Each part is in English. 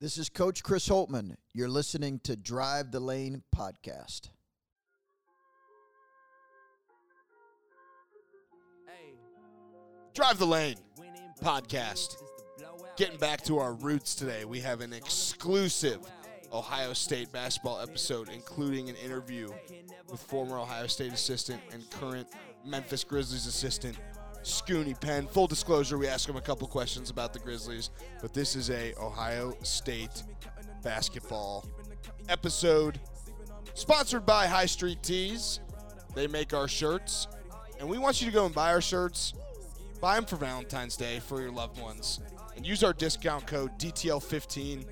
This is Coach Chris Holtmann. You're listening to Drive the Lane podcast. Drive the Lane podcast. Getting back to our roots today, we have an exclusive Ohio State basketball episode, including an interview with former Ohio State assistant and current Memphis Grizzlies assistant Scoonie Penn. Full disclosure, we ask him a couple questions about the Grizzlies, but this is a Ohio State basketball episode sponsored by High Street Tees. They make our shirts, and we want you to go and buy our shirts. Buy them for Valentine's Day for your loved ones, and use our discount code DTL15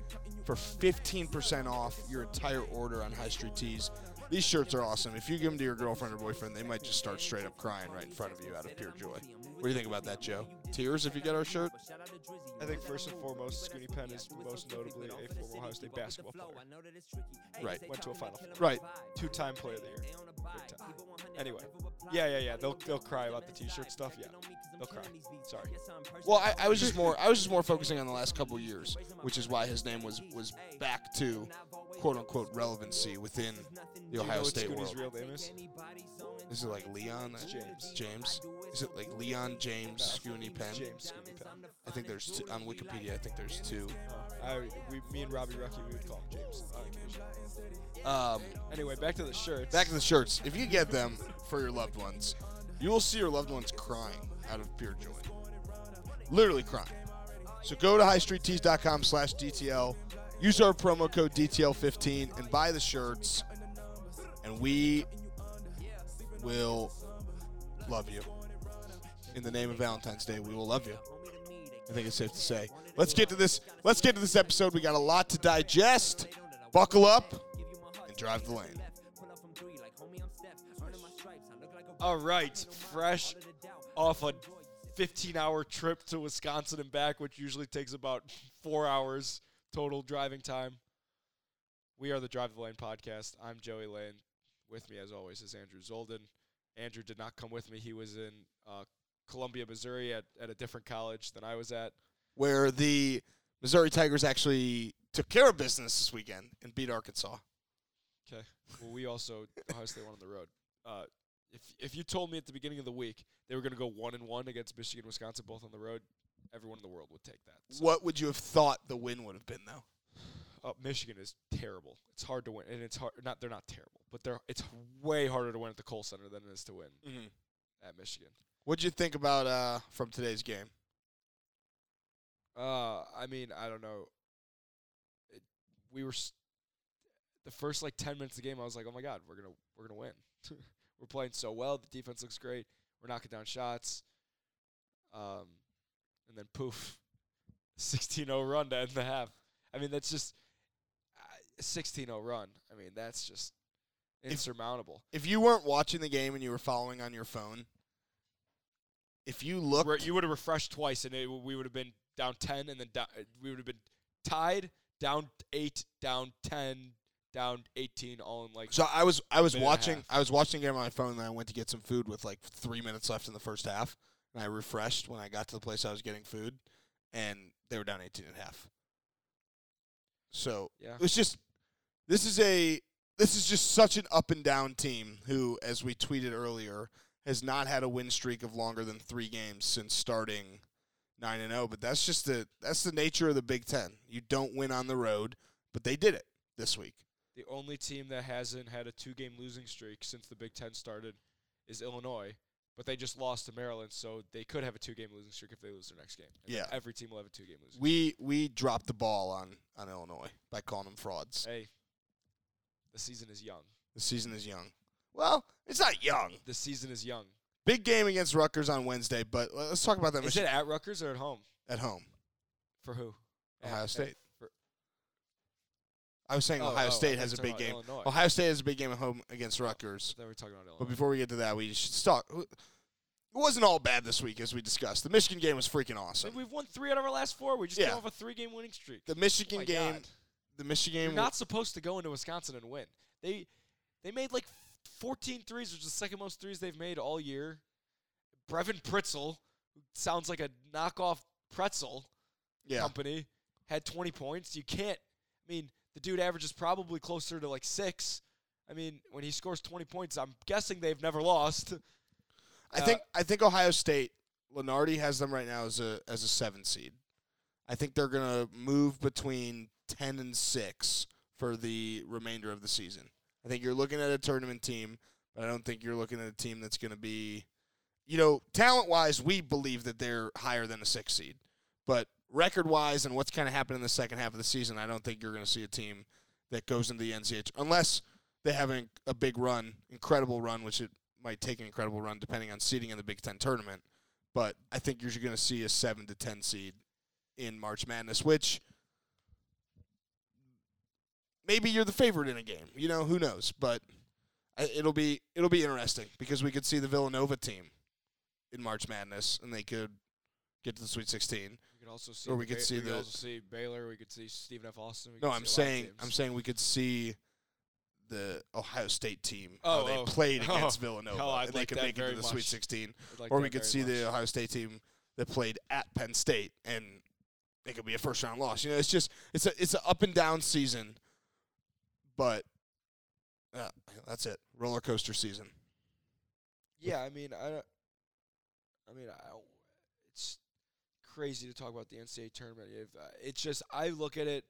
for 15% off your entire order on High Street Tees. These shirts are awesome. If you give them to your girlfriend or boyfriend, they might just start straight up crying right in front of you out of pure joy. What do you think about that, Joe? Tears if you get our shirt? I think first and foremost, Scoonie Penn is most notably a former Ohio State basketball player. Right. Went to a final. Four. Right. Two-time player of the year. Anyway, yeah, yeah, yeah. They'll they'll cry about the T-shirt stuff. Yeah, they'll cry. Sorry. Well, I, I was just more I was just more focusing on the last couple years, which is why his name was was back to quote unquote relevancy within the Do you Ohio know what State Scoonie's world. real name is? Is it like Leon? James. James. Is it like Leon James Scoonie Penn? James Scoonie Penn. I think there's two, on Wikipedia. I think there's two. Oh, I, we, me and Robbie Rucky, we would call him James. Um, Anyway, back to the shirts. back to the shirts. If you get them for your loved ones, you will see your loved ones crying out of pure joy. Literally crying. So go to highstreettees.com slash DTL. Use our promo code DTL15 and buy the shirts. And we will love you. In the name of Valentine's Day, we will love you. I think it's safe to say. Let's get to this. Let's get to this episode. We got a lot to digest. Buckle up and drive the lane. All right, fresh off a 15-hour trip to Wisconsin and back, which usually takes about four hours total driving time. We are the Drive the Lane podcast. I'm Joey Lane. With me, as always, is Andrew Zolden. Andrew did not come with me. He was in uh, Columbia, Missouri, at, at a different college than I was at. where the Missouri Tigers actually took care of business this weekend and beat Arkansas. Okay. Well, we also Ohio State won on the road. Uh, if if you told me at the beginning of the week they were going to go one and one against Michigan, and Wisconsin, both on the road, everyone in the world would take that. So, What would you have thought the win would have been, though? Uh, Michigan is terrible. It's hard to win, and it's hard. Not they're not terrible, but they're it's way harder to win at the Kohl Center than it is to win Mm-hmm. at Michigan. What'd you think about uh, from today's game? Uh, I mean, I don't know. It, we were s- the first like ten minutes of the game. I was like, oh my god, we're gonna we're gonna win. we're playing so well. The defense looks great. We're knocking down shots. Um, and then poof, 16-0 run to end the half. I mean, that's just 16-0 run. I mean, that's just insurmountable. If you weren't watching the game and you were following on your phone, if you looked, Where you would have refreshed twice, and it, we would have been down ten, and then down, we would have been tied, down eight, down ten, down eighteen, all in like. so I was I was minute and a watching. I was watching the game on my phone, and I went to get some food with like three minutes left in the first half, and I refreshed when I got to the place I was getting food, and they were down 18 and a half. So Yeah. it was just this is a this is just such an up and down team who, as we tweeted earlier, has not had a win streak of longer than three games since starting nine and zero. But that's just the that's the nature of the Big Ten. You don't win on the road, but they did it this week. The only team that hasn't had a two-game losing streak since the Big Ten started is Illinois, but they just lost to Maryland, so they could have a two-game losing streak if they lose their next game. And Yeah. every team will have a two-game losing. We we dropped the ball on on Illinois by calling them frauds. Hey, the season is young. The season is young. Well, it's not young. The season is young. Big game against Rutgers on Wednesday, but let's talk about that Is it at Rutgers or at home? at home. For who? Ohio At- at- State. for- I was saying Oh, Ohio oh, State has a big game. Illinois. Ohio State has a big game at home against Rutgers. We were talking about Illinois. But before we get to that, we should talk. It wasn't all bad this week, as we discussed. The Michigan game was freaking awesome. we've won three out of our last four. We just Yeah. came off a three-game winning streak. The Oh Michigan my game, God. The Michigan You're not supposed to go into Wisconsin and win. They they made like 14 threes, which is the second most threes they've made all year. Brevin Pritzl, who sounds like a knockoff pretzel yeah, company, had 20 points. You can't. I mean, the dude averages probably closer to like six. I mean, when he scores 20 points, I'm guessing they've never lost. I Uh, think I think Ohio State Lunardi has them right now as a as a seven seed. I think they're gonna move between ten and six for the remainder of the season. I think you're looking at a tournament team, but I don't think you're looking at a team that's gonna be, you know, talent wise, we believe that they're higher than a six seed, but record wise and what's kind of happened in the second half of the season, I don't think you're gonna see a team that goes into the NCAA unless they have a, a big run, incredible run, which it might take an incredible run depending on seeding in the Big Ten tournament. But I think you're going to see a seven to ten seed in March Madness, which maybe you're the favorite in a game. You know, who knows? But uh, it'll be it'll be interesting because we could see the Villanova team in March Madness, and they could get to the Sweet 16. We could also see. Or we could Ba- see we could the- also see Baylor. We could see Stephen F. Austin. We No, I'm see a lot of saying. I'm saying we could see the Ohio State team Oh, how they oh. played Oh. against Villanova, Oh, and they like could make it to the Sweet 16. Like or we could see much. the Ohio State team that played at Penn State, and it could be a first round loss. You know, it's just it's a it's an up and down season, but uh, that's it, roller coaster season. Yeah, I mean, I, don't- I mean, I, it's crazy to talk about the NCAA tournament. If, uh, it's just I look at it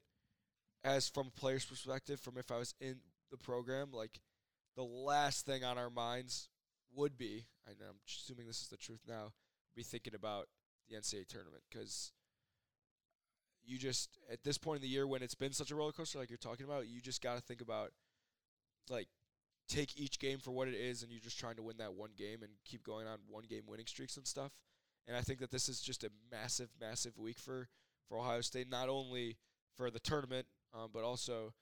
as from a player's perspective. From if I was in the program, like the last thing on our minds would be, and I'm assuming this is the truth now, be thinking about the NCAA tournament because you just at this point in the year when it's been such a roller coaster, like you're talking about, you just got to think about like take each game for what it is and you're just trying to win that one game and keep going on one game winning streaks and stuff. And I think that this is just a massive, massive week for, for Ohio State, not only for the tournament, um, but also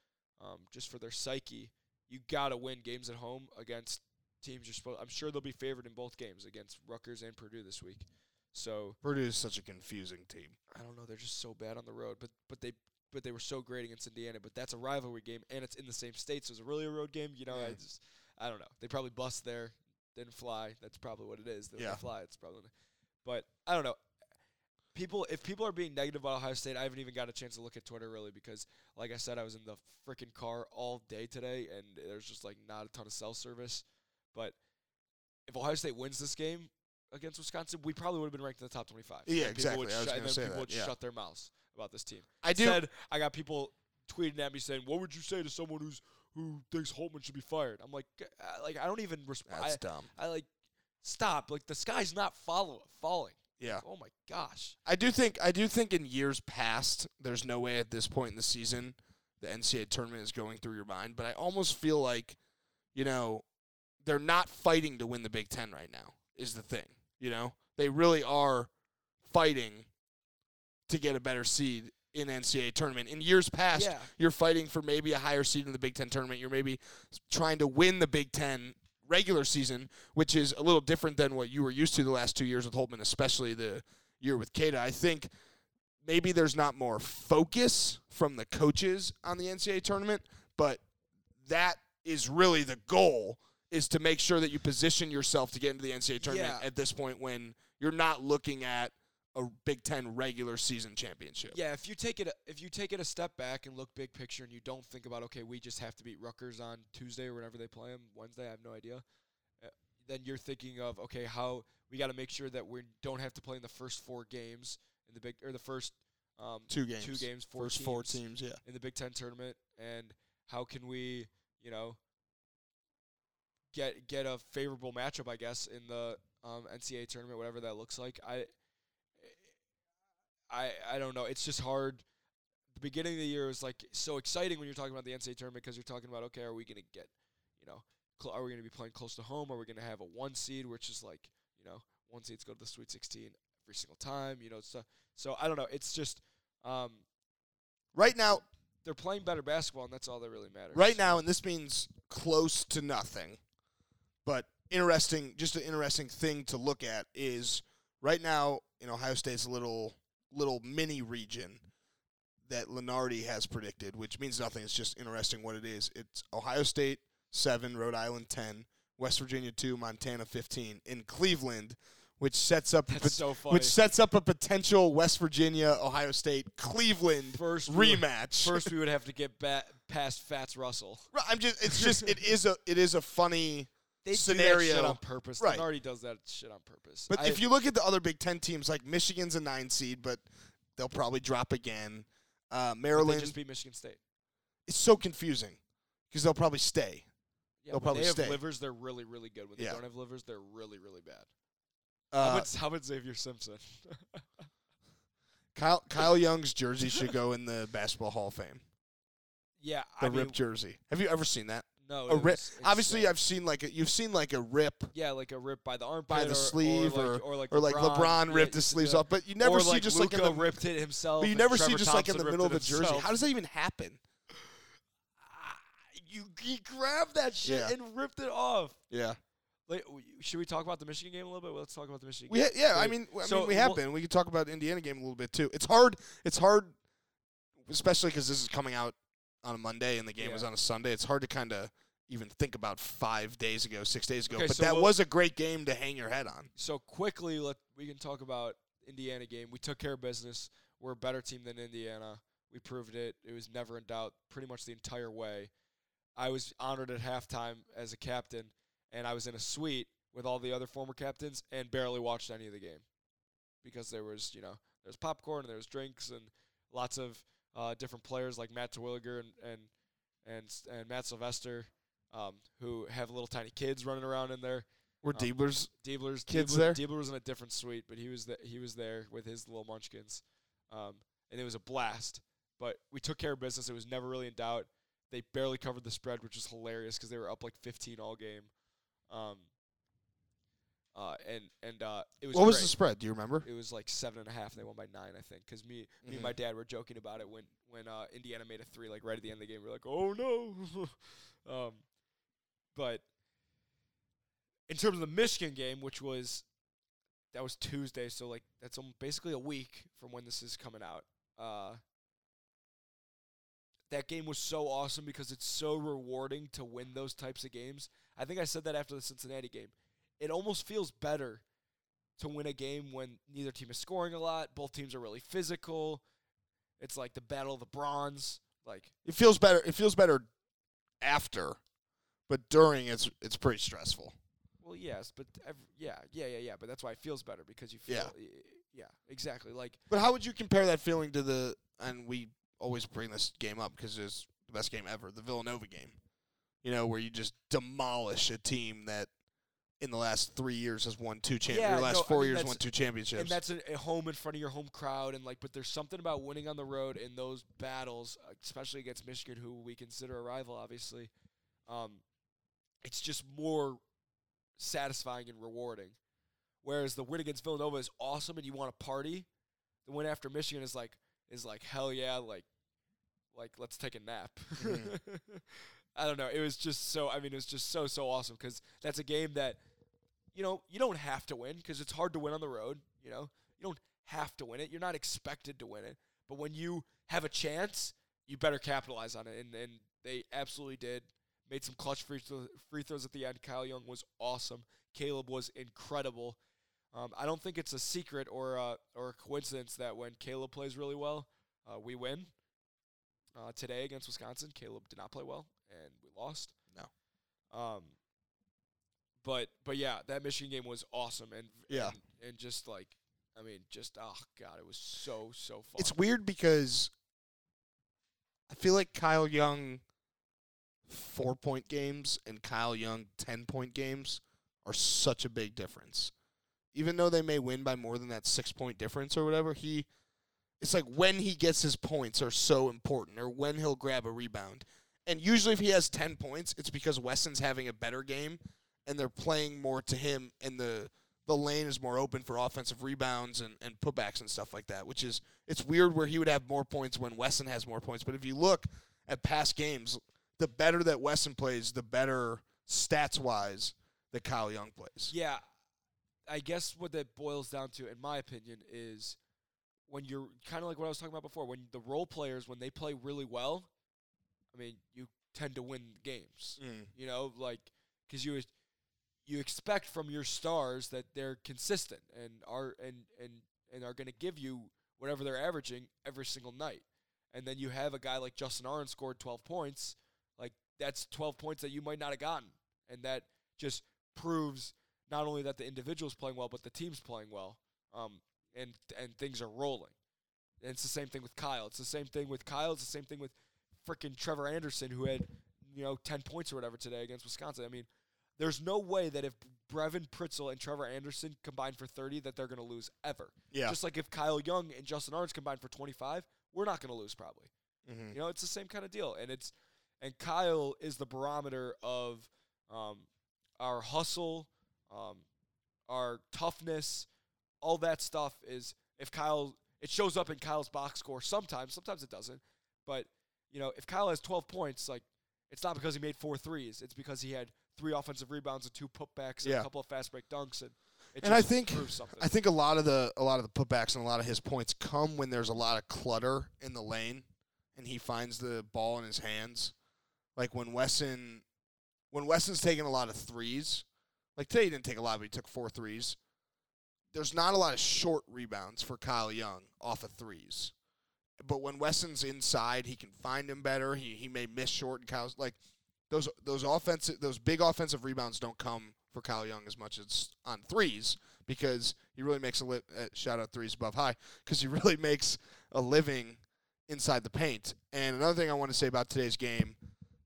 um, just for their psyche. You got to win games at home against teams you're supposed. I'm sure they'll be favored in both games against Rutgers and Purdue this week. So Purdue is such a confusing team. I don't know. They're just so bad on the road, but but they but they were so great against Indiana. But that's a rivalry game, and it's in the same state, so it's really a road game. You know, I just I don't know. They probably bust there, didn't fly. That's probably what it is. They Yeah. didn't fly. It's probably, but I don't know. People, if people are being negative about Ohio State, I haven't even got a chance to look at Twitter really because, like I said, I was in the freaking car all day today, and there's just like not a ton of cell service. But if Ohio State wins this game against Wisconsin, we probably would have been ranked in the top 25. Yeah, And people would exactly. I was shut- and then people that, would yeah. shut their mouths about this team. I do. I got people tweeting at me saying, "What would you say to someone who's who thinks Holtmann should be fired?" I'm like, uh, like I don't even respond. That's I, dumb. I like stop. Like the sky's not follow falling. Yeah. Oh my gosh. I do think I do think in years past, there's no way at this point in the season the NCAA tournament is going through your mind. But I almost feel like, you know, they're not fighting to win the Big Ten right now. Is the thing, you know, they really are fighting to get a better seed in NCAA tournament. In years past, Yeah. you're fighting for maybe a higher seed in the Big Ten tournament. You're maybe trying to win the Big Ten regular season, which is a little different than what you were used to the last two years with Holtmann, especially the year with Keita. I think maybe there's not more focus from the coaches on the NCAA tournament, but that is really the goal is to make sure that you position yourself to get into the NCAA tournament Yeah. at this point when you're not looking at a Big Ten regular season championship. Yeah, if you take it if you take it a step back and look big picture and you don't think about okay, we just have to beat Rutgers on Tuesday or whenever they play them, Wednesday, I have no idea. Uh, then you're thinking of okay, how we got to make sure that we don't have to play in the first four games in the big or the first um, Two games. two games, four First teams four teams, yeah. in the Big Ten tournament, and how can we, you know, get get a favorable matchup, I guess, in the um, NCAA tournament, whatever that looks like. I, I, I don't know. It's just hard. The beginning of the year is like so exciting when you're talking about the NCAA tournament because you're talking about okay, are we gonna get, you know, cl- are we gonna be playing close to home? Are we gonna have a one seed, which is like, you know, one seeds go to the Sweet 16 every single time, you know, so so I don't know. It's just, um, Right now, they're playing better basketball, and that's all that really matters. right now, and this means close to nothing, but interesting, just an interesting thing to look at is right now in Ohio State's little little mini region that Lunardi has predicted, which means nothing. It's just interesting what it is. It's Ohio State seven, Rhode Island ten, West Virginia two, Montana fifteen. In Cleveland, which sets up pot- so which sets up a potential West Virginia Ohio State Cleveland First would- rematch. First, we would have to get ba- past Fatts Russell. I'm just it's just it is a it is a funny They do scenario. that shit on purpose. Right. Right. does that shit on purpose. But I- if you look at the other Big Ten teams, like Michigan's a nine seed, but they'll probably drop again. Uh, they Maryland just beat Michigan State. it's so confusing because they'll probably stay. Yeah, They'll probably they have stay. Livers, they're really, really good. When they Yeah. don't have Livers, they're really, really bad. how, Uh, about, how about Xavier Simpson? Kyle Kyle Young's jersey should go in the Basketball Hall of Fame. yeah, The I mean, rip jersey. Have you ever seen that? No, A rip. Obviously. I've seen like a, you've seen like a rip yeah, like a rip by the armpit, by the or, sleeve, or or like, or like LeBron yeah, ripped his used sleeves off, but you never or see like just like in Luka the ripped it himself. but you never see just like in the middle of a jersey. How does that even happen? You he grabbed that shit Yeah. and ripped it off. Yeah, Like, should we talk about the Michigan game a little bit? Well, let's talk about the Michigan we game. ha- yeah. I mean, I so, mean, we have well- been. We could talk about the Indiana game a little bit too. It's hard. It's hard, especially because this is coming out on a Monday and the game Yeah. was on a Sunday. It's hard to kind of even think about five days ago, six days ago. Okay, but so that we'll- was a great game to hang your head on. So quickly, let we can talk about Indiana game. We took care of business. We're a better team than Indiana. We proved it. It was never in doubt, pretty much the entire way. I was honored at halftime as a captain, and I was in a suite with all the other former captains and barely watched any of the game because there was, you know, there's popcorn and there's drinks and lots of uh, different players like Matt Terwilliger and and and and Matt Sylvester, um, who have little tiny kids running around in there. Were Um, Diebler's Diebler's kids Diebler, there? Diebler was in a different suite, but he was the, he was there with his little munchkins, um, and it was a blast. But we took care of business. It was never really in doubt. They barely covered the spread, which was hilarious because they were up like 15 all game. Um, uh, and and uh, it was what was the spread? Do you remember? It was like seven and a half, and they won by nine, I think. Because me, me Mhm. and my dad were joking about it when when uh, Indiana made a three, like right at the end of the game. We are like, oh no. um, but in terms of the Michigan game, which was that was Tuesday, so like that's basically a week from when this is coming out. Uh, that game was so awesome because it's so rewarding to win those types of games. I think I said that after the Cincinnati game. It almost feels better to win a game when neither team is scoring a lot. Both teams are really physical. It's like the battle of the bronze. Like It feels better. It feels better after, but during it's it's pretty stressful. Well, yes, but ev- yeah, yeah, yeah, yeah. But that's why it feels better because you feel, Yeah. yeah, exactly. Like But how would you compare that feeling to the? And we always bring this game up because it's the best game ever, the Villanova game. You know, where you just demolish a team that in the last three years has won two championships. Yeah, last no, I four mean, years won two championships. and that's a, a home in front of your home crowd, and like, but there's something about winning on the road in those battles, especially against Michigan, who we consider a rival, obviously. Um, it's just more satisfying and rewarding. Whereas the win against Villanova is awesome, and you want to party. The win after Michigan is like is like hell yeah, like like let's take a nap. Mhm. I don't know. It was just so. I mean, it was just so so awesome because that's a game that you know you don't have to win because it's hard to win on the road. You know, you don't have to win it. You're not expected to win it. But when you have a chance, you better capitalize on it, and and they absolutely did. Made some clutch free, throw, free throws at the end. Kyle Young was awesome. Kaleb was incredible. Um, I don't think it's a secret or a, or a coincidence that when Kaleb plays really well, uh, we win. Uh, today against Wisconsin, Kaleb did not play well, and we lost. No. Um. But but yeah, that Michigan game was awesome, and Yeah. and, and just like, I mean, just oh god, it was so so fun. It's weird because I feel like Kyle Young four point games and Kyle Young ten point games are such a big difference. Even though they may win by more than that six point difference or whatever, he it's like when he gets his points are so important or when he'll grab a rebound. And usually if he has ten points, it's because Wesson's having a better game and they're playing more to him and the the lane is more open for offensive rebounds and, and putbacks and stuff like that, which is it's weird where he would have more points when Wesson has more points. But if you look at past games, the better that Wesson plays, the better stats wise that Kyle Young plays. Yeah, I guess what that boils down to, in my opinion, is when you're kind of like what I was talking about before. When the role players, when they play really well, I mean, you tend to win games. Mm. You know, like because you you expect from your stars that they're consistent and are and and and are going to give you whatever they're averaging every single night. And then you have a guy like Justin Arn scored 12 points, like that's 12 points that you might not have gotten, and that just proves not only that the individual's playing well, but the team's playing well, um, and and things are rolling. And it's the same thing with Kyle. It's the same thing with Kyle. It's the same thing with freaking Trevor Anderson, who had you know 10 points or whatever today against Wisconsin. I mean, there's no way that if Brevin Pritzl and Trevor Anderson combine for 30 that they're going to lose ever. Yeah. Just like if Kyle Young and Justin Ahrens combine for 25, we're not going to lose probably. Mhm. You know, it's the same kind of deal, and it's and Kyle is the barometer of um, our hustle, um, our toughness, all that stuff. Is if Kyle, it shows up in Kyle's box score sometimes. Sometimes it doesn't, but you know, if Kyle has 12 points, like it's not because he made four threes. It's because he had three offensive rebounds and two putbacks and Yeah. a couple of fast break dunks, and it And I think something. I think a lot of the a lot of the putbacks and a lot of his points come when there's a lot of clutter in the lane, and he finds the ball in his hands. Like when Wesson, when Wesson's taking a lot of threes, like today he didn't take a lot, but he took four threes. There's not a lot of short rebounds for Kyle Young off of threes, but when Wesson's inside, he can find him better. He he may miss short, and Kyle's like those those offensive those big offensive rebounds don't come for Kyle Young as much as on threes because he really makes a li- uh, shout out threes above high because he really makes a living inside the paint. And another thing I want to say about today's game,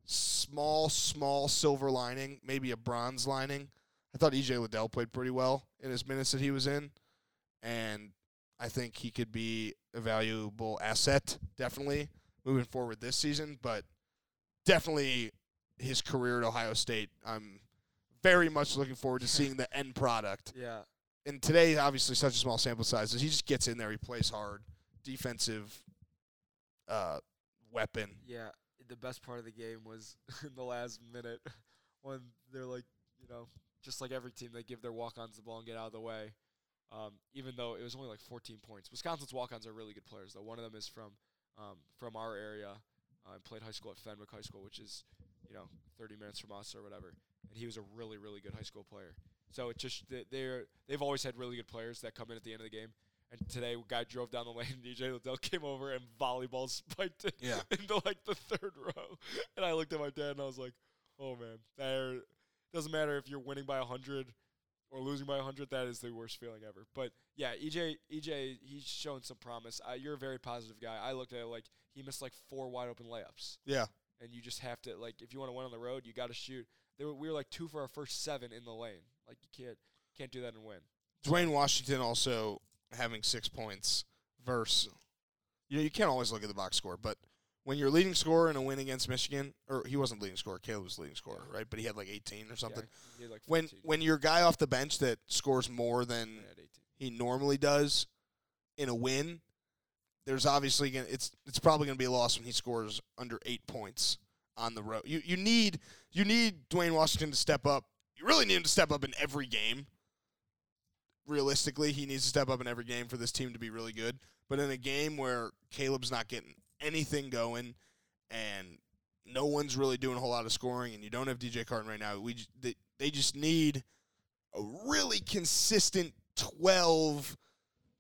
small small silver lining, maybe a bronze lining. I thought EJ Liddell played pretty well in his minutes that he was in, and I think he could be a valuable asset definitely moving forward this season, but definitely his career at Ohio State. I'm very much looking forward to seeing the end product. yeah, And today, obviously, such a small sample size, he just gets in there, he plays hard, defensive uh, weapon. Yeah, the best part of the game was in the last minute when they're like, you know, just like every team, they give their walk-ons the ball and get out of the way. Um, even though it was only like 14 points, Wisconsin's walk-ons are really good players. Though one of them is from um, from our area uh, and played high school at Fenwick High School, which is you know 30 minutes from us or whatever. And he was a really really good high school player. So it just they're they've always had really good players that come in at the end of the game. And today, a guy drove down the lane, and EJ Liddell came over and volleyball spiked it Yeah. into like the third row. And I looked at my dad and I was like, "Oh man, there doesn't matter if you're winning by hundred or losing by hundred. That is the worst feeling ever." But yeah, EJ, EJ, he's shown some promise. Uh, you're a very positive guy. I looked at it like he missed like four wide open layups, Yeah. and you just have to like if you want to win on the road, you got to shoot. There were, we were like two for our first seven in the lane. Like you can't can't do that and win. Duane Washington also having six points versus, you know, you can't always look at the box score, but when you're leading scorer in a win against Michigan, or he wasn't leading scorer, Kaleb was leading scorer, right? But he had like 18 or something. Yeah, like when 14. when your guy off the bench that scores more than He had 18. he normally does in a win, there's obviously gonna, it's it's probably going to be a loss when he scores under eight points on the road. You you need you need Duane Washington to step up. You really need him to step up in every game. Realistically, he needs to step up in every game for this team to be really good. But in a game where Kaleb's not getting anything going and no one's really doing a whole lot of scoring, and you don't have DJ Carton right now, we they, they just need a really consistent 12,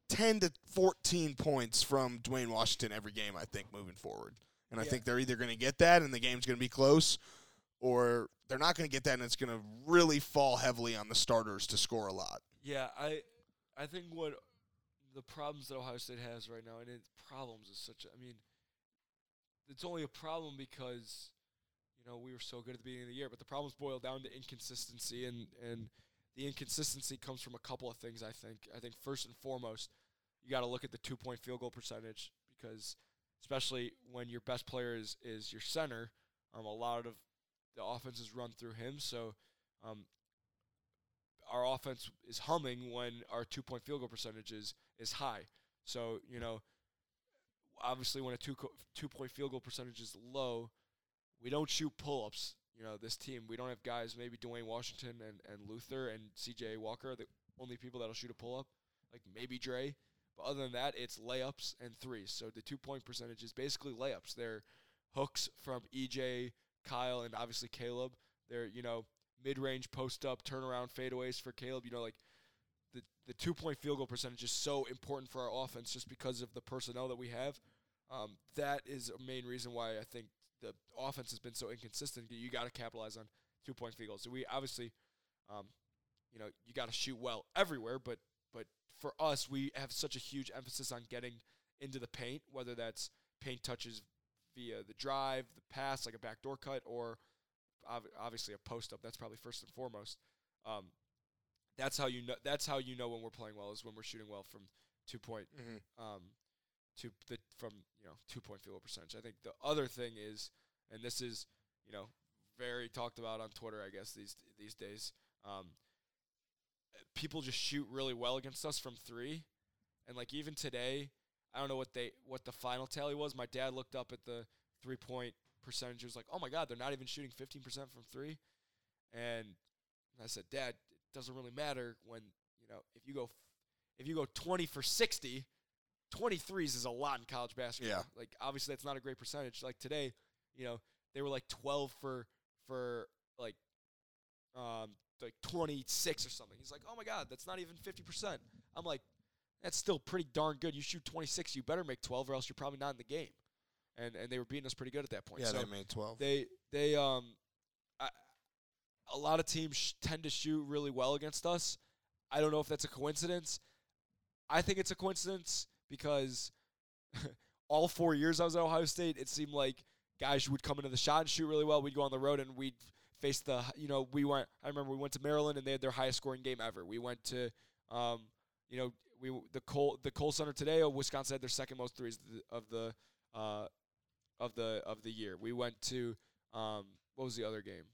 10 to 14 points from Duane Washington every game, I think, moving forward. And I Yeah. think they're either going to get that and the game's going to be close, or they're not going to get that and it's going to really fall heavily on the starters to score a lot. Yeah, I I think what the problems that Ohio State has right now, and its problems is such. a- I mean, it's only a problem because you know we were so good at the beginning of the year, but the problems boil down to inconsistency, and and the inconsistency comes from a couple of things. I think. I think first and foremost, you got to look at the two point field goal percentage because, especially when your best player is is your center, um, a lot of the offense is run through him. So, um, our offense is humming when our two point field goal percentage is, is high. So, you know, obviously when a two co- two point field goal percentage is low, we don't shoot pull ups. You know, this team, we don't have guys, maybe Duane Washington and, and Luther and CJ Walker are the only people that'll shoot a pull up, like maybe Dre. But other than that, it's layups and threes. So the two point percentage is basically layups. They're hooks from EJ, Kyle, and obviously Kaleb. They're, you know, mid-range post up turnaround fadeaways for Kaleb. You know, like the the two point field goal percentage is so important for our offense just because of the personnel that we have. Um, that is a main reason why I think the offense has been so inconsistent. You got to capitalize on two point field goals. So we obviously, um, you know, you got to shoot well everywhere, but but for us, we have such a huge emphasis on getting into the paint, whether that's paint touches via the drive, the pass, like a backdoor cut, or ob- obviously a post up. That's probably first and foremost. Um, that's how you know. That's how you know when we're playing well is when we're shooting well from two point Mm-hmm. um, to the from you know two point field percentage. I think the other thing is, and this is you know very talked about on Twitter, I guess these these days. Um, people just shoot really well against us from three, and like even today, I don't know what they what the final tally was. My dad looked up at the three point percentage. He was like, "Oh my God, they're not even shooting fifteen percent from three. And I said, "Dad, doesn't really matter when you know if you go if you go twenty for sixty 23s is a lot in college basketball. Yeah. Like obviously that's not a great percentage. Like today, you know, they were like 12 for for like um like 26 or something. He's like, "Oh my god, that's not even 50%." I'm like, "That's still pretty darn good. You shoot 26, you better make 12 or else you're probably not in the game." And and they were beating us pretty good at that point. Yeah, so they made twelve. they they um I, a lot of teams tend to shoot really well against us. I don't know if that's a coincidence. I think it's a coincidence because all four years I was at Ohio State, it seemed like guys would come into the shot and shoot really well. We'd go on the road and we'd face the you know we went. I remember we went to Maryland and they had their highest scoring game ever. We went to um you know we the Kohl the Kohl Center today. uh, Wisconsin had their second most threes of the uh of the of the year. We went to um, what was the other game?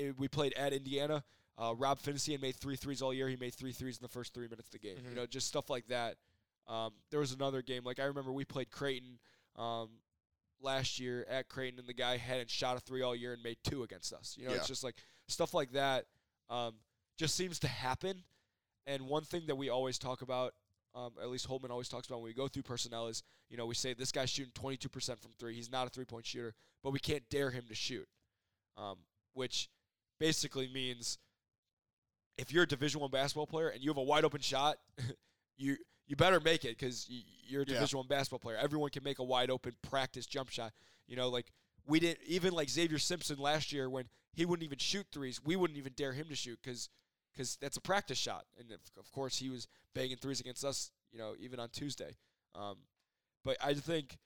It, we played at Indiana. Uh, Rob Phinisee made three threes all year. He made three threes in the first three minutes of the game. Mhm. You know, just stuff like that. Um, there was another game like I remember we played Creighton um, last year at Creighton, and the guy hadn't shot a three all year and made two against us. You know, Yeah. it's just like stuff like that. Um, just seems to happen. And one thing that we always talk about, um, at least Holtmann always talks about when we go through personnel, is you know we say this guy's shooting 22% from three. He's not a three point shooter, but we can't dare him to shoot, um, which basically means if you're a Division One basketball player and you have a wide open shot, you you better make it because y- you're a Yeah. Division One basketball player. Everyone can make a wide open practice jump shot. You know, like we didn't even like Xavier Simpson last year when he wouldn't even shoot threes. We wouldn't even dare him to shoot because because that's a practice shot. And of, of course, he was banging threes against us. You know, even on Tuesday. Um, but I think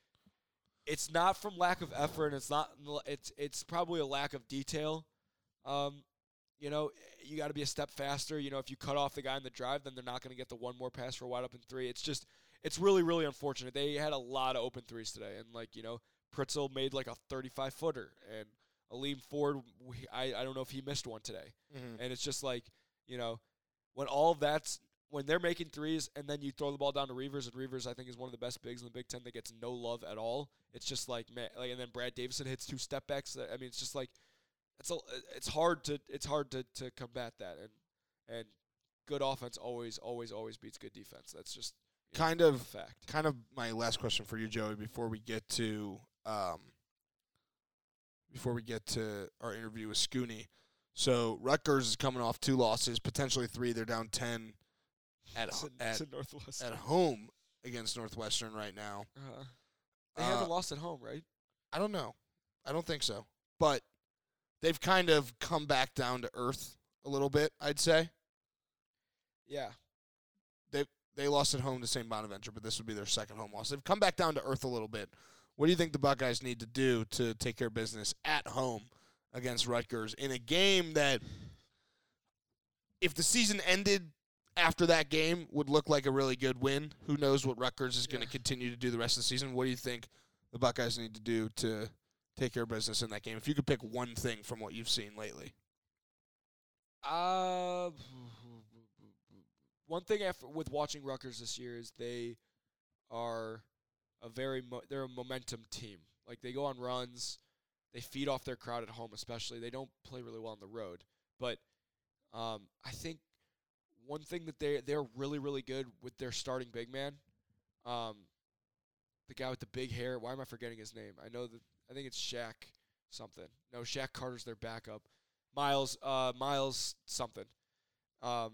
it's not from lack of effort. And it's not. It's it's probably a lack of detail. Um, you know, you got to be a step faster. You know, if you cut off the guy in the drive, then they're not going to get the one more pass for a wide open three. It's just, it's really, really unfortunate. They had a lot of open threes today, and like you know, Pritzl made like a 35 footer, and Aleem Ford, we- I I don't know if he missed one today, Mhm. and it's just like you know, when all that's when they're making threes, and then you throw the ball down to Reuvers, and Reuvers I think is one of the best bigs in the Big Ten that gets no love at all. It's just like man, like, and then Brad Davison hits two step backs. I mean, it's just like it's a, it's hard to it's hard to, to combat that and and good offense always always always beats good defense. That's just you know, Kind of fact. kind of my last question for you, Joey, before we get to um, before we get to our interview with Scoonie. So Rutgers is coming off two losses, potentially three. They're down ten at To, ho- at, Northwestern. at home against Northwestern right now. uh, they Uh, haven't lost at home, right? I don't know. I don't think so. But they've kind of come back down to earth a little bit, I'd say. Yeah. They they lost at home to St. Bonaventure, but this would be their second home loss. They've come back down to earth a little bit. What do you think the Buckeyes need to do to take care of business at home against Rutgers in a game that if the season ended after that game would look like a really good win. Who knows what Rutgers is going to continue to do the rest of the season? What do you think the Buckeyes need to do to take care of business in that game? If you could pick one thing from what you've seen lately. Uh, one thing after, with watching Rutgers this year is they are a very mo- they're a momentum team. Like they go on runs, they feed off their crowd at home, especially. They don't play really well on the road, but um, I think one thing that they they're really really good with their starting big man, um, the guy with the big hair. Why am I forgetting his name? I know that I think it's Shaq something. No, Shaq Carter's their backup. Myles, uh, Myles something. Um,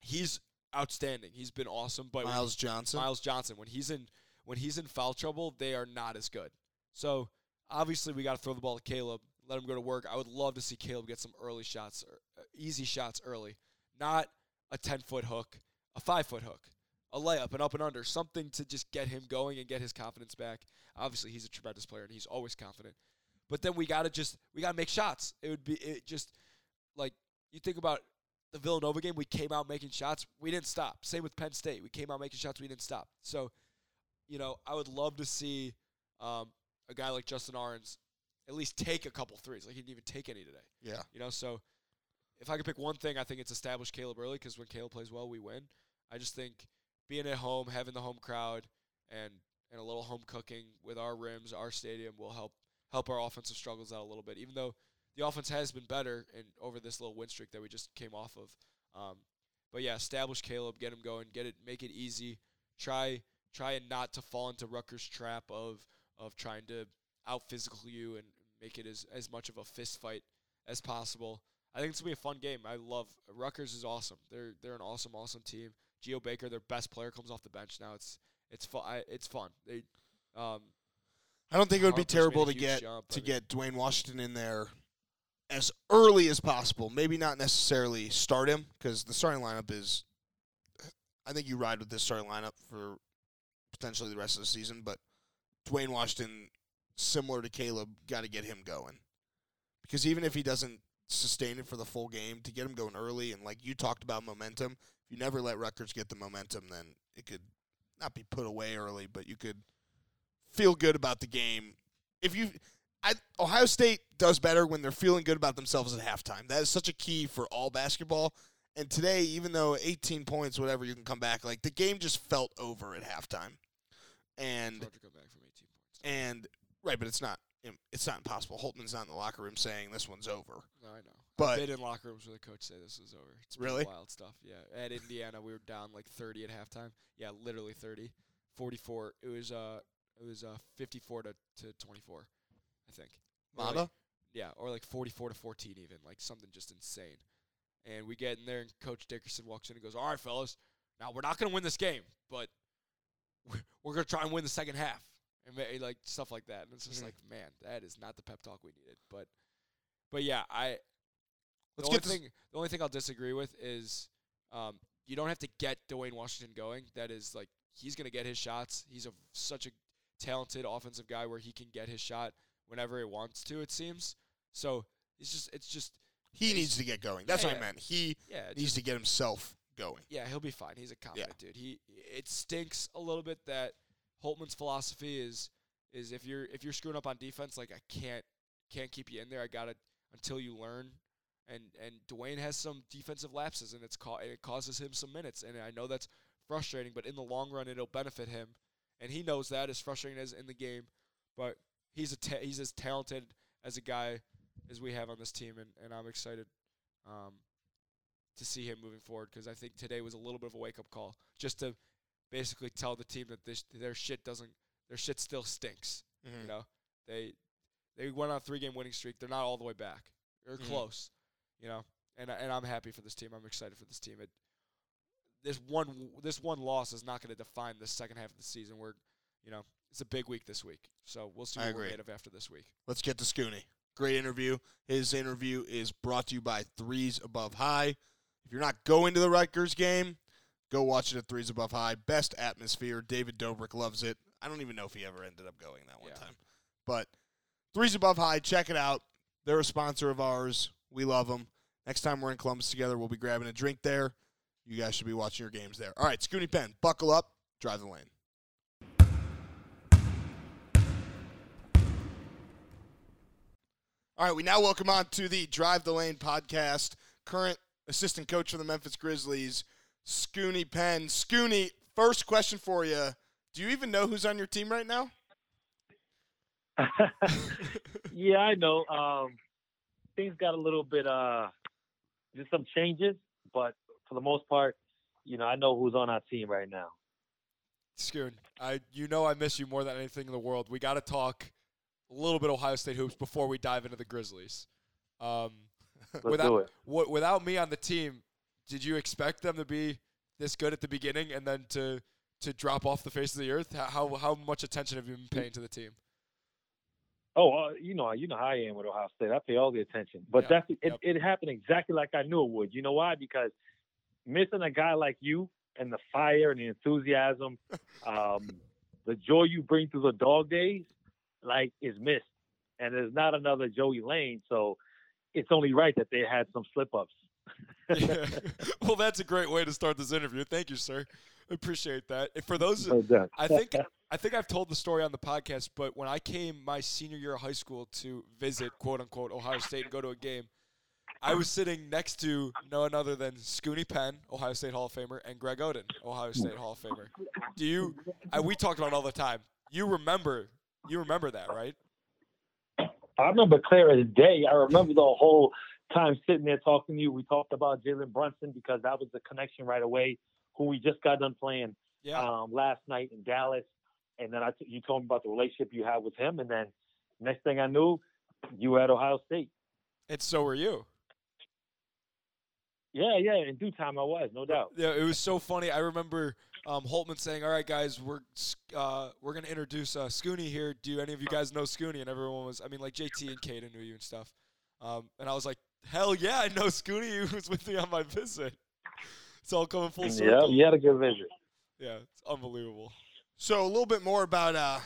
he's outstanding. He's been awesome. But Myles Johnson. Myles Johnson. When he's in when he's in foul trouble, they are not as good. So obviously we got to throw the ball to Kaleb, let him go to work. I would love to see Kaleb get some early shots, or, uh, easy shots early, not a ten foot hook, a five foot hook, a layup, an up and under, something to just get him going and get his confidence back. Obviously he's a tremendous player and he's always confident. But then we got to just we got to make shots. It would be it just like you think about the Villanova game, we came out making shots. We didn't stop. Same with Penn State. We came out making shots. We didn't stop. So, you know, I would love to see um, a guy like Justin Ahrens at least take a couple threes. Like he didn't even take any today. yeah. You know, so if I could pick one thing, I think it's establish Kaleb early because when Kaleb plays well, we win. I just think being at home, having the home crowd, and and a little home cooking with our rims, our stadium will help help our offensive struggles out a little bit. Even though the offense has been better and over this little win streak that we just came off of. Um, but yeah, establish Kaleb, get him going, get it, make it easy. Try try and not to fall into Rutgers' trap of of trying to out physical you and make it as as much of a fist fight as possible. I think it's gonna be a fun game. I love Rutgers is awesome. They're they're an awesome awesome team. Geo Baker, their best player, comes off the bench now. It's it's fun. It's fun. They um, I don't think it would be Harper's made a terrible to get jump. I to mean- get Duane Washington in there as early as possible. Maybe not necessarily start him because the starting lineup is. I think you ride with this starting lineup for potentially the rest of the season, but Duane Washington, similar to Kaleb, got to get him going because even if he doesn't sustain it for the full game, to get him going early and like you talked about momentum, if you never let Rutgers get the momentum, then it could not be put away early, but you could feel good about the game. If you, I, Ohio State does better when they're feeling good about themselves at halftime. That is such a key for all basketball. And today, even though 18 points, whatever, you can come back, like the game just felt over at halftime. And it's hard to come back from 18 points. and right, but it's not it's not impossible. Holtmann's not in the locker room saying this one's over. No, I know. But- I've been in locker rooms where the coach say this is over. It's Really? wild stuff. Yeah. At Indiana, we were down like 30 at halftime. Yeah, literally 30. 44. It was uh, it was uh, 54 to, to 24, I think. Or like- yeah, or like 44 to 14 even, like something just insane. And we get in there, and Coach Dickerson walks in and goes, "All right, fellas, now we're not going to win this game, but we're, to try and win the second half." And like stuff like that, and it's just Mhm. like, man, that is not the pep talk we needed. But, but yeah, I Let's the only thing the only thing I'll disagree with is um, you don't have to get Duane Washington going. That is like he's going to get his shots. He's a such a talented offensive guy where he can get his shot whenever he wants to. It seems so. It's just it's just He needs to get going. That's Yeah, what I meant. He yeah needs just- to get himself going. yeah he'll be fine. He's a confident dude. He it stinks a little bit that Holtmann's philosophy is is if you're if you're screwing up on defense like I can't can't keep you in there. I got to until you learn. And and Duane has some defensive lapses, and it's ca- and it causes him some minutes. And I know that's frustrating, but in the long run, it'll benefit him. And he knows that as frustrating as in the game, but he's a ta- he's as talented as a guy as we have on this team, and, and I'm excited um, to see him moving forward because I think today was a little bit of a wake up call, just to basically tell the team that this their shit doesn't their shit still stinks. Mhm. You know, they they went on a three game winning streak. They're not all the way back. They're Mhm. close. You know, and and I'm happy for this team. I'm excited for this team. It, this one this one loss is not going to define the second half of the season. We're you know it's a big week this week, so we'll see I what we're made of after this week. Let's get to Scoonie. Great interview. His interview is brought to you by Threes Above High. If you're not going to the Rutgers game, go watch it at Threes Above High. Best atmosphere. David Dobrik loves it. I don't even know if he ever ended up going that one Yeah. time. But Threes Above High, check it out. They're a sponsor of ours. We love them. Next time we're in Columbus together, we'll be grabbing a drink there. You guys should be watching your games there. All right, Scoonie Penn, buckle up, drive the lane. All right, we now welcome on to the Drive the Lane podcast. Current assistant coach for the Memphis Grizzlies, Scoonie Penn. Scoonie, first question for you. Do you even know who's on your team right now? yeah, I know. Um, things got a little bit uh, just some changes, but for the most part, you know, I know who's on our team right now. Scoon, I you know I miss you more than anything in the world. We got to talk a little bit Ohio State hoops before we dive into the Grizzlies. Um, Let's Without- do it. What, without me on the team, did you expect them to be this good at the beginning and then to to drop off the face of the earth? How, how much attention have you been paying to the team? Oh, uh, you know, you know how I am with Ohio State. I pay all the attention, but Yeah, that's it, yep. it. happened exactly like I knew it would. You know why? Because missing a guy like you and the fire and the enthusiasm, um, the joy you bring through the dog days, like is missed. And there's not another Joey Lane, so it's only right that they had some slip ups. Yeah. well, that's a great way to start this interview. Thank you, sir. Appreciate that. For those, I think I think I've told the story on the podcast, but when I came my senior year of high school to visit quote unquote Ohio State and go to a game, I was sitting next to no one other than Scoonie Penn, Ohio State Hall of Famer, and Greg Oden, Ohio State Hall of Famer. Do you? I, we talked about it all the time. You remember? You remember that, right? I remember clear as day. I remember the whole time sitting there talking to you. We talked about Jalen Brunson because that was the connection right away, who we just got done playing Yeah. um, last night in Dallas. And then I t- you told me about the relationship you had with him. And then next thing I knew, you were at Ohio State. and so were you. Yeah, yeah. In due time, I was, no doubt. Yeah, it was so funny. I remember um, Holtmann saying, "All right, guys, we're uh, we're gonna introduce uh, Scoonie here. Do any of you guys know Scoonie?" And everyone was, I mean, like JT and Caden knew you and stuff. Um, and I was like, "Hell yeah, I know Scoonie. He was with me on my visit. It's all coming full circle. Yeah, you had a good visit. yeah, it's unbelievable." So a little bit more about uh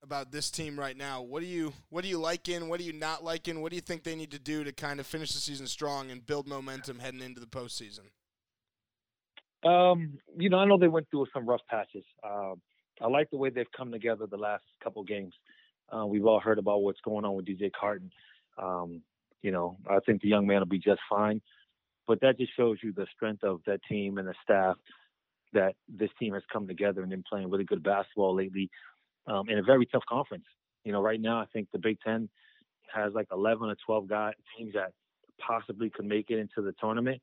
about this team right now. What do you what do you liking? What do you not liking? What do you think they need to do to kind of finish the season strong and build momentum heading into the postseason? Um, you know, I know they went through some rough patches. Um, I like the way they've come together the last couple games. Uh, we've all heard about what's going on with DJ Carton. Um, you know, I think the young man will be just fine. But that just shows you the strength of that team and the staff that this team has come together and been playing really good basketball lately um, in a very tough conference. You know, right now I think the Big Ten has like 11 or 12 guy teams that possibly could make it into the tournament.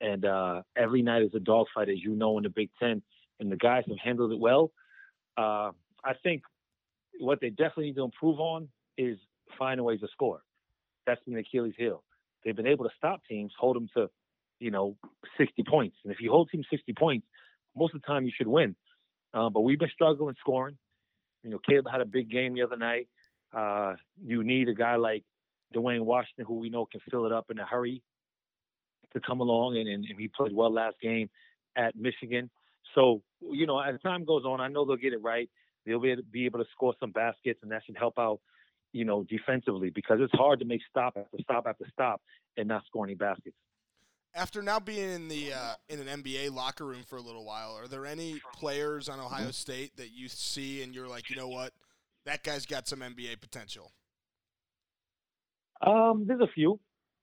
And uh, every night is a dogfight, as you know, in the Big Ten. And the guys have handled it well. Uh, I think what they definitely need to improve on is finding ways to score. That's been Achilles heel. They've been able to stop teams, hold them to, you know, 60 points. And if you hold teams 60 points, most of the time you should win. Uh, but we've been struggling scoring. You know, Kaleb had a big game the other night. Uh, you need a guy like Duane Washington, who we know can fill it up in a hurry, to come along, and, and, and he played well last game at Michigan. So, you know, as time goes on, I know they'll get it right. They'll be able, be able to score some baskets, and that should help out, you know, defensively because it's hard to make stop after stop after stop and not score any baskets. After now being in the uh, in an NBA locker room for a little while, are there any players on Ohio State that you see and you're like, you know what, that guy's got some NBA potential? Um, there's a few.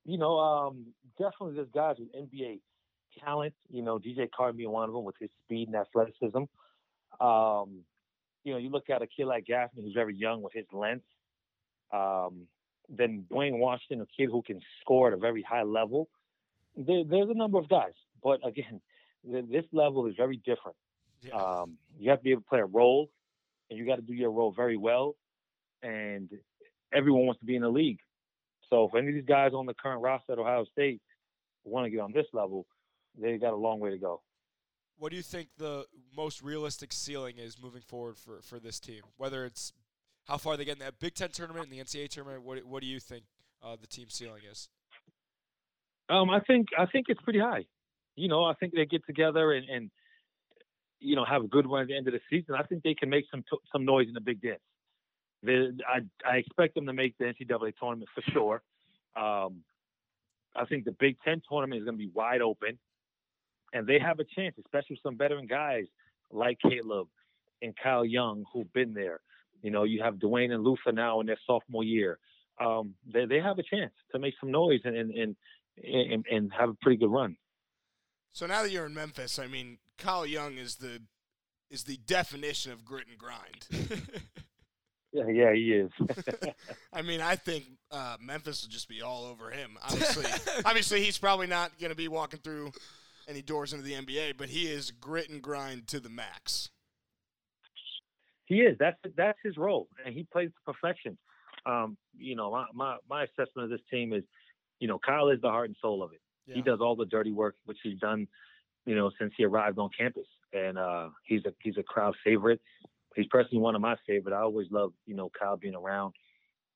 You know, um, definitely there's guys with NBA talent. You know, DJ Carton being one of them with his speed and athleticism. Um, you know, you look at a kid like Gaffney who's very young with his length. Um, then Duane Washington, a kid who can score at a very high level. There, there's a number of guys, but again, th- this level is very different. Yeah. Um, you have to be able to play a role, and you got to do your role very well. And everyone wants to be in the league. So if any of these guys on the current roster at Ohio State want to get on this level, they got a long way to go. What do you think the most realistic ceiling is moving forward for, for this team? Whether it's how far they get in that Big Ten tournament and the NCAA tournament, what what do you think uh, the team ceiling is? Um, I think I think it's pretty high. You know, I think they get together and, and you know have a good one at the end of the season. I think they can make some some noise in the Big Dance. They, I I expect them to make the NCAA tournament for sure. Um, I think the Big Ten tournament is going to be wide open, and they have a chance, especially with some veteran guys like Kaleb and Kyle Young who've been there. You know, you have Duane and Luther now in their sophomore year. Um, they they have a chance to make some noise and and, and and, and have a pretty good run. So now that you're in Memphis, I mean, Kyle Young is the is the definition of grit and grind. Yeah, yeah, he is. I mean, I think uh, Memphis will just be all over him. Obviously, obviously, he's probably not going to be walking through any doors into the NBA, but he is grit and grind to the max. he is. That's that's his role, and he plays to perfection. Um, you know, my, my my assessment of this team is you know, Kyle is the heart and soul of it. Yeah. He does all the dirty work, which he's done, you know, since he arrived on campus. And uh, he's a he's a crowd favorite. He's personally one of my favorite. I always love, you know, Kyle being around.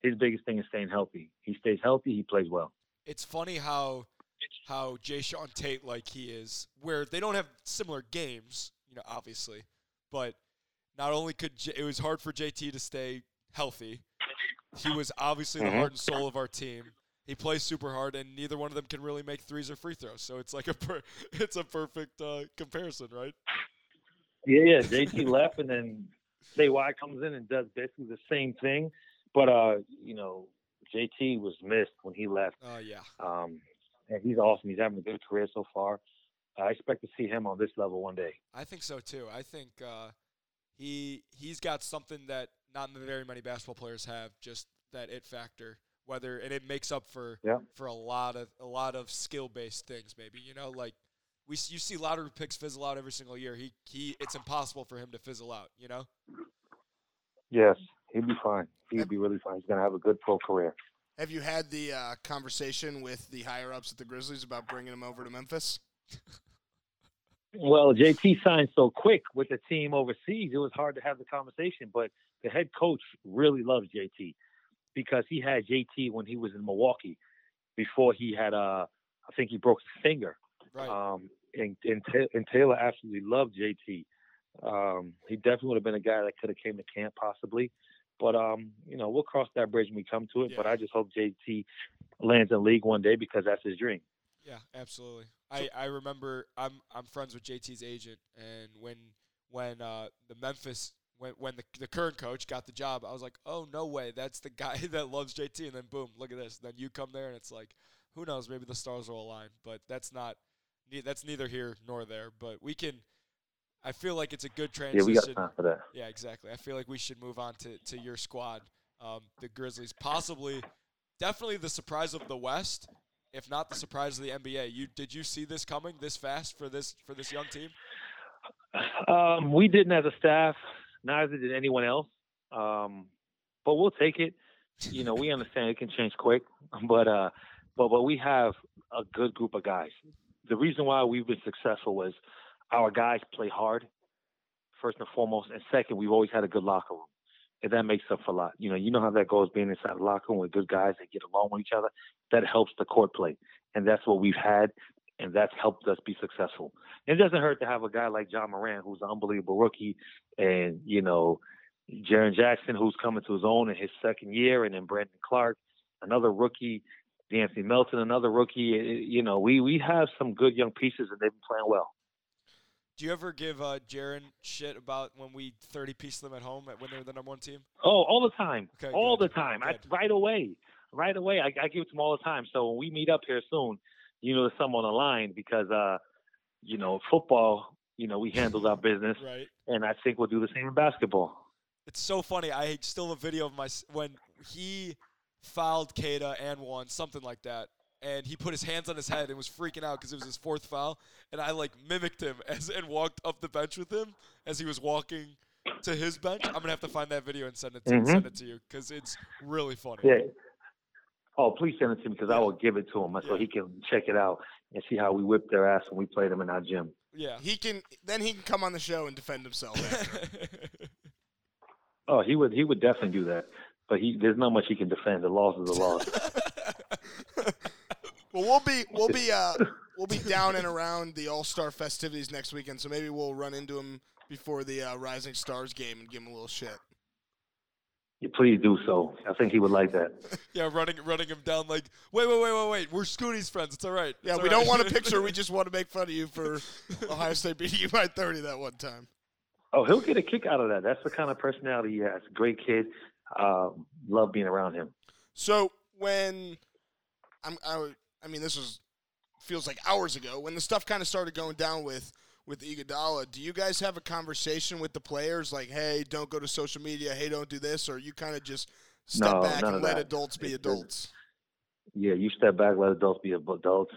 His biggest thing is staying healthy. He stays healthy. He plays well. it's funny how how Jae'Sean Tate like he is, where they don't have similar games, you know, obviously, but not only could J- it was hard for JT to stay healthy, he was obviously the Mhm. heart and soul of our team. He plays super hard, and neither one of them can really make threes or free throws. So it's like a per- it's a perfect uh, comparison, right? Yeah, yeah. JT left, and then Say Y comes in and does basically the same thing. But uh, you know, JT was missed when he left. Oh yeah, Um, and he's awesome. He's having a good career so far. I expect to see him on this level one day. I think so too. I think uh, he he's got something that not very many basketball players have, just that it factor. Whether and it makes up for Yeah. for a lot of a lot of skill based things. Maybe you know, like we you see lottery picks fizzle out every single year. He he, it's impossible for him to fizzle out. You know. Yes, he'd be fine. He'd be really fine. He's gonna have a good pro career. Have you had the uh, conversation with the higher ups at the Grizzlies about bringing him over to Memphis? Well, JT signed so quick with the team overseas, it was hard to have the conversation. But the head coach really loves JT because he had JT when he was in Milwaukee before he had uh I think he broke his finger. Right. Um, and and, and Taylor absolutely loved JT. Um, he definitely would have been a guy that could have came to camp possibly. But um, you know, we'll cross that bridge when we come to it. But I just hope JT lands in league one day because that's his dream. Yeah, absolutely. I, I remember I'm I'm friends with JT's agent, and when when uh, the Memphis when when the the current coach got the job, I was like, oh no way, that's the guy that loves JT. And then boom, look at this. Then you come there, and it's like, who knows? Maybe the stars will align, but that's not that's neither here nor there. But we can. I feel like it's a good transition. Yeah, transition. we got time for that. Yeah, exactly. I feel like we should move on to, to your squad, um, the Grizzlies. Possibly, definitely the surprise of the West, if not the surprise of the NBA. You did you see this coming this fast for this for this young team? Um, we didn't as a staff, neither did anyone else. Um, but we'll take it. You know, we understand it can change quick, but uh, but but we have a good group of guys. The reason why we've been successful was our guys play hard, first and foremost, and second, we've always had a good locker room, and that makes up for a lot. You know, you know how that goes being inside the locker room with good guys that get along with each other. That helps the court play, and that's what we've had, and that's helped us be successful. It doesn't hurt to have a guy like Ja Morant, who's an unbelievable rookie, and you know, Jaren Jackson, who's coming to his own in his second year, and then Brandon Clarke, another rookie, De'Anthony Melton, another rookie. Eh, You know, we we have some good young pieces, and they've been playing well. Do you ever give uh, Jaren shit about when we thirty piece them at home at, when they were the number one team? Oh, all the time, Okay, all good, the time, I, right away, right away. I, I give it to him all the time. So when we meet up here soon, you know, there's some on the line because, uh, you know, football, you know, we handle our business, Right. and I think we'll do the same in basketball. It's so funny. I still have a video of my when he fouled Kada and won something like that, and he put his hands on his head and was freaking out because it was his fourth foul, and I like mimicked him as and walked up the bench with him as he was walking to his bench. I'm gonna have to find that video and send it to Mhm. send it to you because it's really funny. Yeah. Oh, please send it to me because I will give it to him so he can check it out and see how we whipped their ass when we played them in our gym. Yeah. He can then he can come on the show and defend himself. after. Oh, he would he would definitely do that, but he there's not much he can defend. The loss is a loss. well, we'll be we'll be uh we'll be down and around the All Star festivities next weekend, so maybe we'll run into him before the uh, Rising Stars game and give him a little shit. You please do so. I think he would like that. yeah, running running him down like, wait, wait, wait, wait, wait. We're Scoonie's friends. It's all right. Yeah, It's we all don't want a picture. We just want to make fun of you for Ohio State beating you by 30 that one time. Oh, he'll get a kick out of that. That's the kind of personality he has. Great kid. Uh, love being around him. So when I'm, I, I mean, this was feels like hours ago when the stuff kind of started going down with with Iguodala. Do you guys have a conversation with the players like, "Hey, don't go to social media. Hey, don't do this," or you kind of just step No, back and let that. adults be It's- adults? Yeah, you step back, let adults be adults.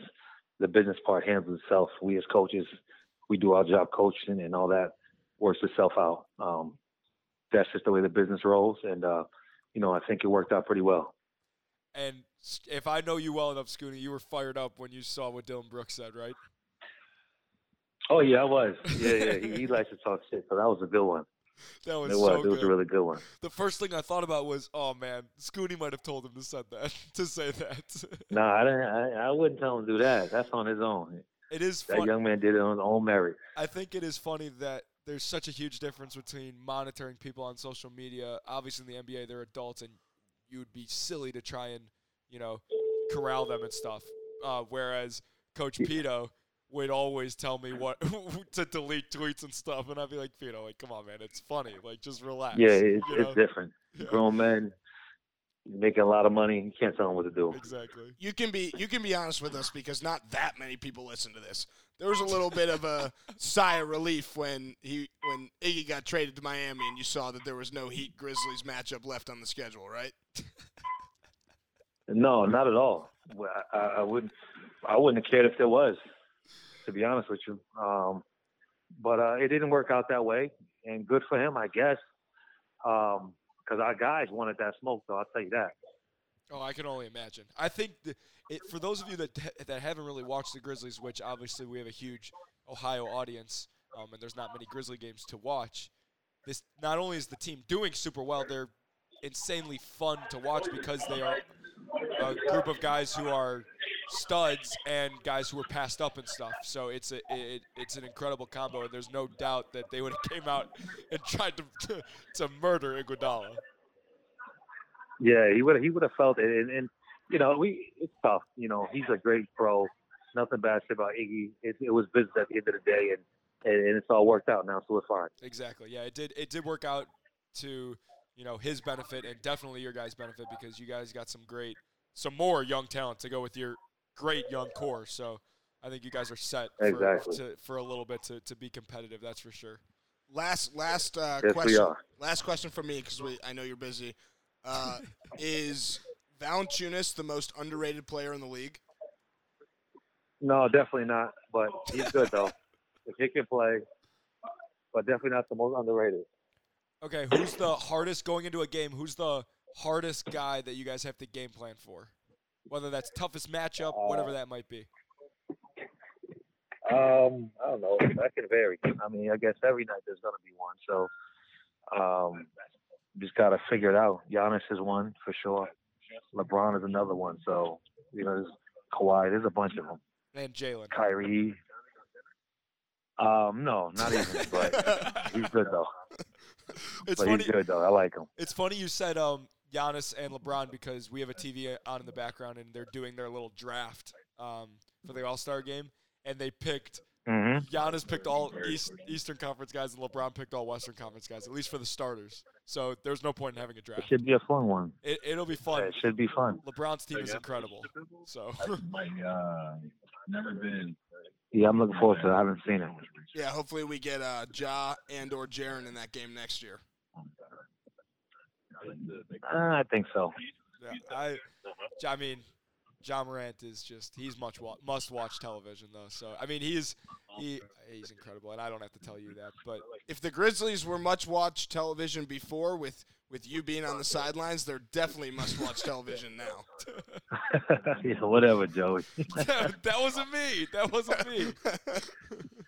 The business part handles itself. We as coaches, we do our job coaching and all that works itself out. Um, that's just the way the business rolls, and uh, you know, I think it worked out pretty well. And if I know you well enough, Scoonie, you were fired up when you saw what Dillon Brooks said, right? Oh yeah, I was. Yeah, yeah. he, he likes to talk shit, so that was a good one. That was It was. so it was a really good one. the first thing I thought about was, oh man, Scoonie might have told him to said that to say that. No, I didn't. I, I wouldn't tell him to do that. That's on his own. it is That young man did it on his own merit. I think it is funny that there's such a huge difference between monitoring people on social media. Obviously, in the NBA, they're adults, and you would be silly to try and, you know, corral them and stuff. Uh, whereas Coach Pito would always tell me what to delete tweets and stuff, and I'd be like, Pito, like, come on, man, it's funny. Like, just relax. Yeah, it's, you know? it's different. Yeah, Grown men making a lot of money. You can't tell them what to do. exactly. You can be you can be honest with us because not that many people listen to this. There was a little bit of a sigh of relief when he when Iggy got traded to Miami and you saw that there was no Heat Grizzlies matchup left on the schedule, right? No, not at all. I, I, I wouldn't. I wouldn't have cared if there was, to be honest with you. Um, but uh, it didn't work out that way, and good for him, I guess. Because our guys wanted that smoke, though. I'll tell you that. Oh, I can only imagine. I think th- it, for those of you that that haven't really watched the Grizzlies, which obviously we have a huge Ohio audience, um, and there's not many Grizzly games to watch. This not only is the team doing super well, they're insanely fun to watch because they are a group of guys who are studs and guys who were passed up and stuff. So it's a it, it's an incredible combo, and there's no doubt that they would have came out and tried to to murder Iguodala. Yeah, he would he would have felt it, and, and you know, we it's tough. You know, he's a great pro. Nothing bad to about Iggy. It, it was business at the end of the day, and, and and it's all worked out now, so it's fine. Exactly. Yeah, it did. It did work out to you know his benefit and definitely your guys' benefit because you guys got some great, some more young talent to go with your great young core. So I think you guys are set for, Exactly. to, for a little bit to, to be competitive. That's for sure. Last last uh, Yes, question. Last question from me because I know you're busy. Uh, is Valanciunas the most underrated player in the league? No, definitely not. But he's good though. if he can play, but definitely not the most underrated. Okay, who's the hardest going into a game? Who's the hardest guy that you guys have to game plan for? Whether that's toughest matchup, whatever that might be. Um, I don't know. That can vary. I mean, I guess every night there's gonna be one. So, um, just gotta figure it out. Giannis is one for sure. LeBron is another one. So, you know, there's Kawhi. There's a bunch of them. And Jalen. Kyrie. Um, no, not even. But he's good though. It's but funny. he's good though. I like him. It's funny you said um, Giannis and LeBron because we have a TV on in the background and they're doing their little draft um, for the All Star game, and they picked hmm Giannis picked all East, Eastern Conference guys and LeBron picked all Western Conference guys, at least for the starters. So there's no point in having a draft. It should be a fun one. It, it'll be Yeah, fun. it should be fun. LeBron's team is incredible. So like uh never been Yeah, I'm looking forward to it. I haven't seen it. Yeah, hopefully we get uh, Ja and or Jaren in that game next year. Uh, I think so. yeah, I, I mean, Ja Morant is just he's much wa- must watch television though. So I mean he's he he's incredible, and I don't have to tell you that, but If the Grizzlies were much watched television before, with with you being on the sidelines, they're definitely must watch television now. yeah, whatever, Joey. that wasn't me. That wasn't me.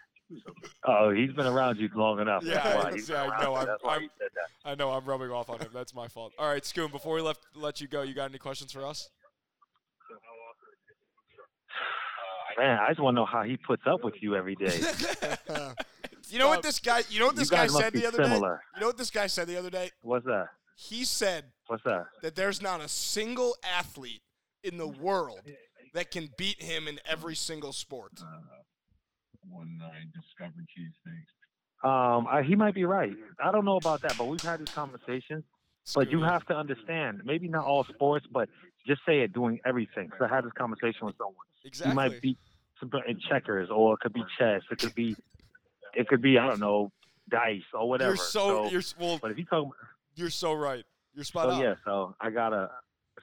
Oh, he's been around you long enough. Yeah, That's why I- he's yeah, been I around know, you. I'm- I'm- he said that. I know I'm rubbing off on him. That's my fault. All right, Scoon. Before we left, let you go, you got any questions for us? Man, I just want to know how he puts up with you every day. you know what this guy? You know what this guy said the other day. similar. You know what this guy said the other day? What's that? He said What's that? that there's not a single athlete in the world that can beat him in every single sport. uh one nine discovered cheesesteaks. Um, I, he might be right. I don't know about that, but we've had these conversations. But you have to understand, maybe not all sports, but just say it doing everything. So I had this conversation with someone. exactly. You might be some in checkers, or it could be chess. It could be, it could be I don't know, dice or whatever. You're so, you're well. but if you talk, You're so right. You're spot so on. yeah, so I gotta,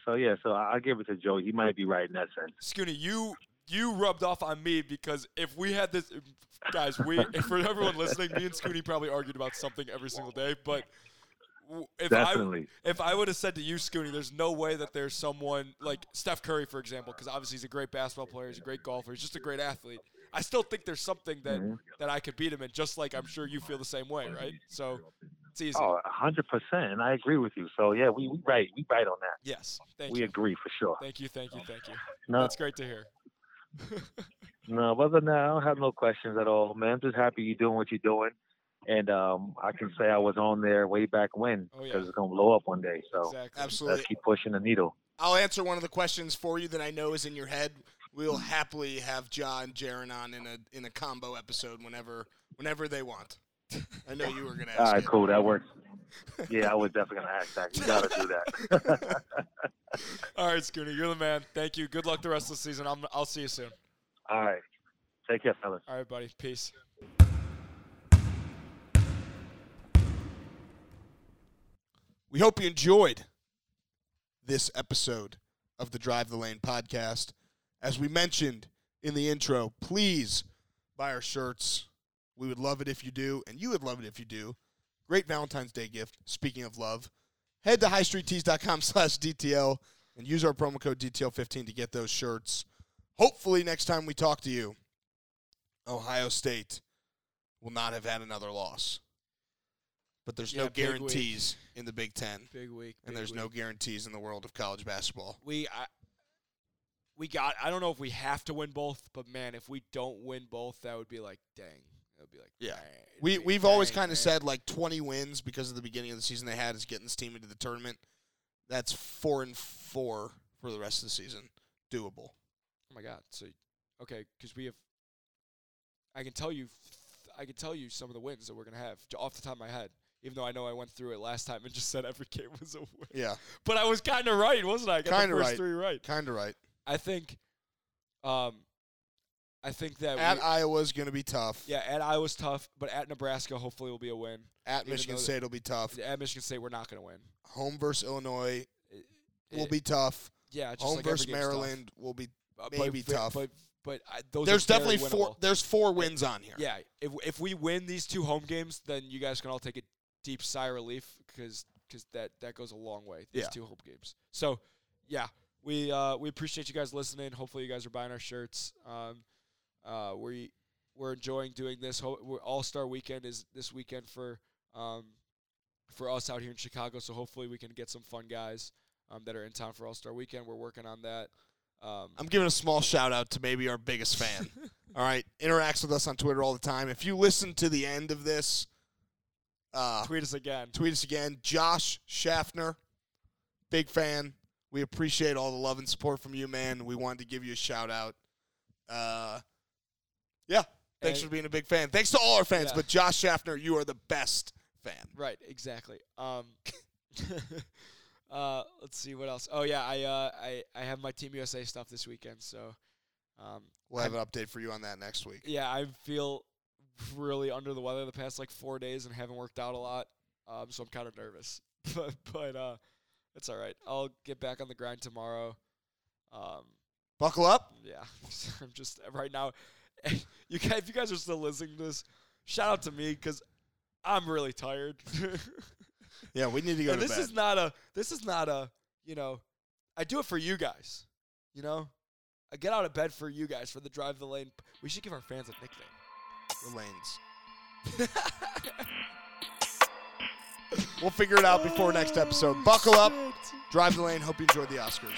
so yeah, so I, I give it to Joe. He might be right in that sense. Scoonie, you you rubbed off on me because if we had this, guys, we for everyone listening, me and Scoonie probably argued about something every single day. But if I Definitely. if I would have said to you, Scoonie, there's no way that there's someone like Steph Curry, for example, because obviously he's a great basketball player, he's a great golfer, he's just a great athlete. I still think there's something that Mhm. that I could beat him in, just like I'm sure you feel the same way, right? So it's easy. Oh, a hundred percent, and I agree with you. So yeah, we, we right, we right on that. Yes, thank we you, agree for sure. thank you, thank you, thank you. No, That's great to hear. No, other than that, I don't have no questions at all, man. I'm just happy you're doing what you're doing, and um, I can say I was on there way back when Oh, because yeah. it's gonna blow up one day. So exactly. Absolutely. let's keep pushing the needle. I'll answer one of the questions for you that I know is in your head. We'll happily have Ja Jaren on in a in a combo episode whenever whenever they want. I know you were gonna ask. All right, it. cool, that works. Yeah, I was definitely gonna ask that. You gotta do that. All right, Scoonie, you're the man. Thank you. Good luck the rest of the season. I'm, I'll see you soon. all right, take care, fellas. All right, buddy. Peace. We hope you enjoyed this episode of the Drive the Lane podcast. As we mentioned in the intro, please buy our shirts. We would love it if you do, and you would love it if you do. Great Valentine's Day gift. Speaking of love, head to highstreettees.com slash DTL and use our promo code DTL15 to get those shirts. Hopefully, next time we talk to you, Ohio State will not have had another loss. But there's Yeah, no guarantees in the Big Ten, Big week. and big there's no guarantees in the world of college basketball. we I, we got. I don't know if we have to win both, but man, if we don't win both, that would be like, dang. That would be like, Yeah. dang, we we've always kind of said like 20 wins because of the beginning of the season they had is getting this team into the tournament. That's four and four for the rest of the season. Doable. Oh my god. So, okay, because we have. I can tell you, I can tell you some of the wins that we're gonna have off the top of my head. Even though I know I went through it last time and just said every game was a win, Yeah, but I was kind of right, wasn't I? I Kinda the right. three right. kind of right. I think. Um, I think that At we, Iowa's going to be tough. yeah, at Iowa's tough, but at Nebraska hopefully will be a win. At even Michigan State, it'll be tough. At Michigan State we're not gonna win. Home versus Illinois It- will be tough. yeah, just Home like versus game's tough. Maryland will be. Uh, maybe but, tough. But but I, those There's definitely four. There's four wins on here. Yeah, if if we win these two home games, then you guys can all take a deep sigh of relief because that that goes a long way. These Yeah. two home games. So yeah, we uh, we appreciate you guys listening. Hopefully, you guys are buying our shirts. Um, uh, we we're enjoying doing this. All Star Weekend is this weekend for um for us out here in Chicago. So hopefully, we can get some fun guys um, that are in town for All Star Weekend. We're working on that. Um, I'm giving a small shout out to maybe our biggest fan. all right, interacts with us on Twitter all the time. If you listen to the end of this, uh, tweet us again. tweet us again. Josh Schaffner, big fan. We appreciate all the love and support from you, man. We wanted to give you a shout out. Uh, yeah, thanks And- for being a big fan. Thanks to all our fans, Yeah. but Josh Schaffner, you are the best fan. Right, exactly. Um, uh, let's see what else. Oh yeah, I uh, I I have my Team USA stuff this weekend, so um, We'll have an update for you on that next week. yeah, I feel really under the weather the past like four days and haven't worked out a lot, um, so I'm kind of nervous. but but uh, it's all right. I'll get back on the grind tomorrow. Um, Buckle up. yeah, I'm just right now. You guys, if you guys are still listening to this, shout out to me because I'm really tired. Yeah, we need to go and to this bed. is not a this is not a you know i do it for you guys you know i get out of bed for you guys for the drive the lane we should give our fans a nickname the lanes. we'll figure it out before next episode. Buckle up. Oh, drive the lane. Hope you enjoyed the Oscars.